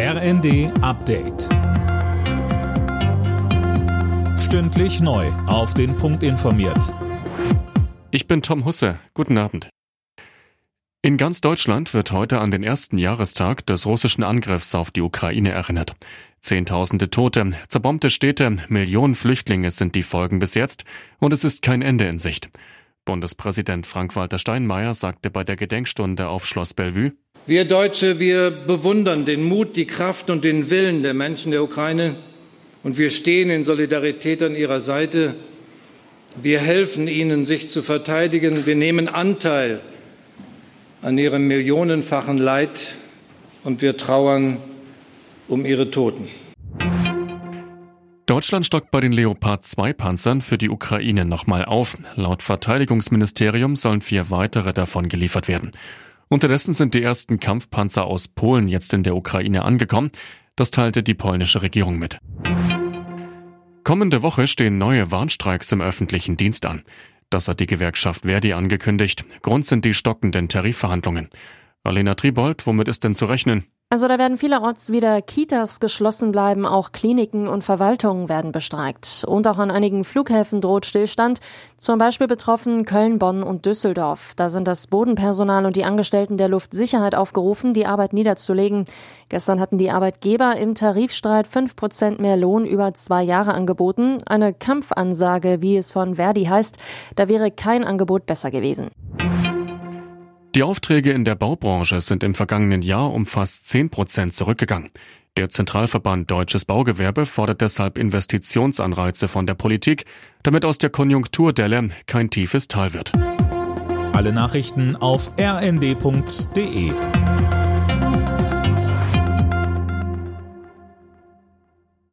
RND Update. Stündlich neu. Auf den Punkt informiert. Ich bin Tom Husse. Guten Abend. In ganz Deutschland wird heute an den ersten Jahrestag des russischen Angriffs auf die Ukraine erinnert. Zehntausende Tote, zerbombte Städte, Millionen Flüchtlinge sind die Folgen bis jetzt und es ist kein Ende in Sicht. Bundespräsident Frank-Walter Steinmeier sagte bei der Gedenkstunde auf Schloss Bellevue, wir Deutsche, wir bewundern den Mut, die Kraft und den Willen der Menschen der Ukraine und wir stehen in Solidarität an ihrer Seite. Wir helfen ihnen, sich zu verteidigen. Wir nehmen Anteil an ihrem millionenfachen Leid und wir trauern um ihre Toten. Deutschland stockt bei den Leopard 2 Panzern für die Ukraine nochmal auf. Laut Verteidigungsministerium sollen vier weitere davon geliefert werden. Unterdessen sind die ersten Kampfpanzer aus Polen jetzt in der Ukraine angekommen. Das teilte die polnische Regierung mit. Kommende Woche stehen neue Warnstreiks im öffentlichen Dienst an. Das hat die Gewerkschaft Verdi angekündigt. Grund sind die stockenden Tarifverhandlungen. Alena Tribold, womit ist denn zu rechnen? Also da werden vielerorts wieder Kitas geschlossen bleiben, auch Kliniken und Verwaltungen werden bestreikt. Und auch an einigen Flughäfen droht Stillstand, zum Beispiel betroffen Köln, Bonn und Düsseldorf. Da sind das Bodenpersonal und die Angestellten der Luftsicherheit aufgerufen, die Arbeit niederzulegen. Gestern hatten die Arbeitgeber im Tarifstreit fünf Prozent mehr Lohn über zwei Jahre angeboten. Eine Kampfansage, wie es von Verdi heißt. Da wäre kein Angebot besser gewesen. Die Aufträge in der Baubranche sind im vergangenen Jahr um fast 10 Prozent zurückgegangen. Der Zentralverband Deutsches Baugewerbe fordert deshalb Investitionsanreize von der Politik, damit aus der Konjunkturdelle kein tiefes Tal wird. Alle Nachrichten auf rnd.de